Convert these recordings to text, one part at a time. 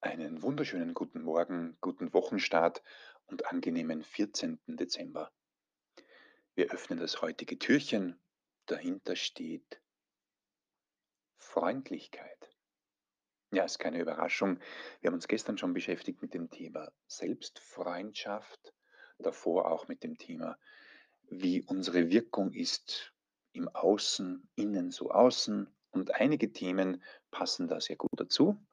Einen wunderschönen guten Morgen, guten Wochenstart und angenehmen 14. Dezember. Wir öffnen das heutige Türchen. Dahinter steht Freundlichkeit. Ja, ist keine Überraschung. Wir haben uns gestern schon beschäftigt mit dem Thema Selbstfreundschaft, davor auch mit dem Thema, wie unsere Wirkung ist im Außen, innen so außen. Und einige Themen passen da sehr gut dazu.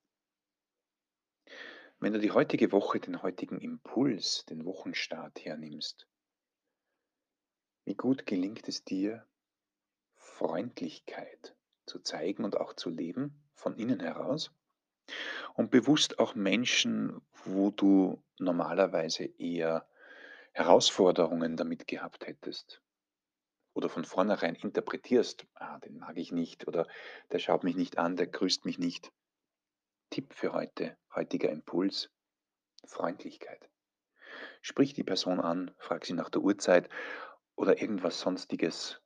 Wenn du die heutige Woche, den heutigen Impuls, den Wochenstart hernimmst, wie gut gelingt es dir, Freundlichkeit zu zeigen und auch zu leben von innen heraus und bewusst auch Menschen, wo du normalerweise eher Herausforderungen damit gehabt hättest oder von vornherein interpretierst, ah, den mag ich nicht oder der schaut mich nicht an, der grüßt mich nicht. Tipp für heute, heutiger Impuls, Freundlichkeit. Sprich die Person an, frag sie nach der Uhrzeit oder irgendwas Sonstiges,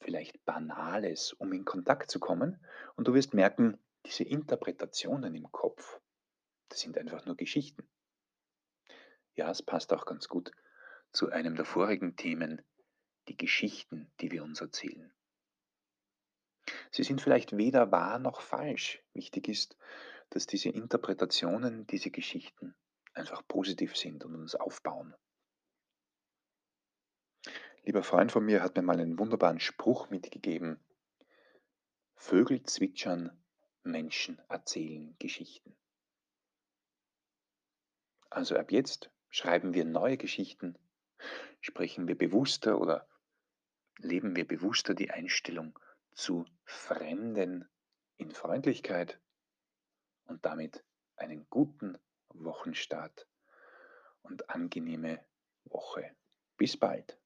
vielleicht Banales, um in Kontakt zu kommen. Und du wirst merken, diese Interpretationen im Kopf, das sind einfach nur Geschichten. Ja, es passt auch ganz gut zu einem der vorigen Themen, die Geschichten, die wir uns erzählen. Sie sind vielleicht weder wahr noch falsch. Wichtig ist, dass diese Interpretationen, diese Geschichten einfach positiv sind und uns aufbauen. Lieber Freund von mir hat mir mal einen wunderbaren Spruch mitgegeben. Vögel zwitschern, Menschen erzählen Geschichten. Also ab jetzt schreiben wir neue Geschichten, sprechen wir bewusster oder leben wir bewusster die Einstellung zu Fremden in Freundlichkeit und damit einen guten Wochenstart und angenehme Woche. Bis bald.